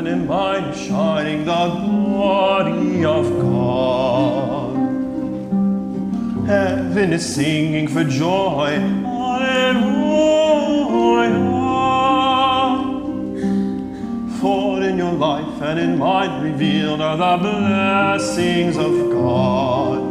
and in mine shining the glory of God. Heaven is singing for joy. Alleluia. Ah. For in your life and in mine revealed are the blessings of God.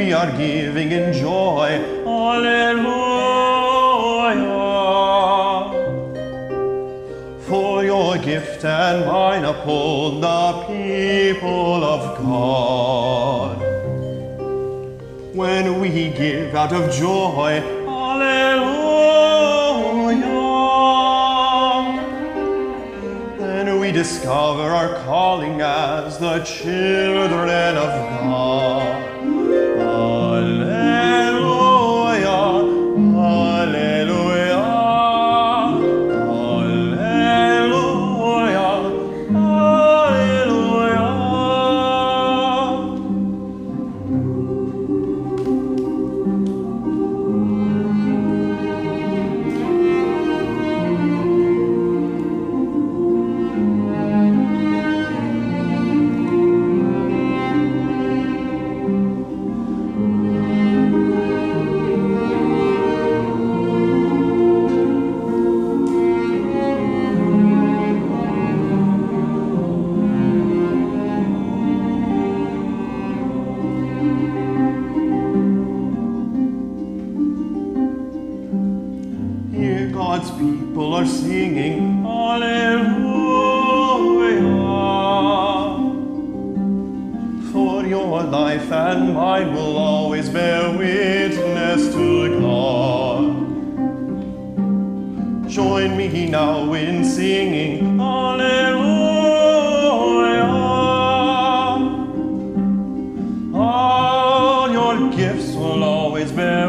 We are giving in joy. Alleluia. For your gift and mine uphold the people of God. When we give out of joy, Alleluia. Then we discover our calling as the children of God. God's people are singing Alleluia. For your life and mine will always bear witness to God. Join me now in singing Alleluia. All your gifts will always bear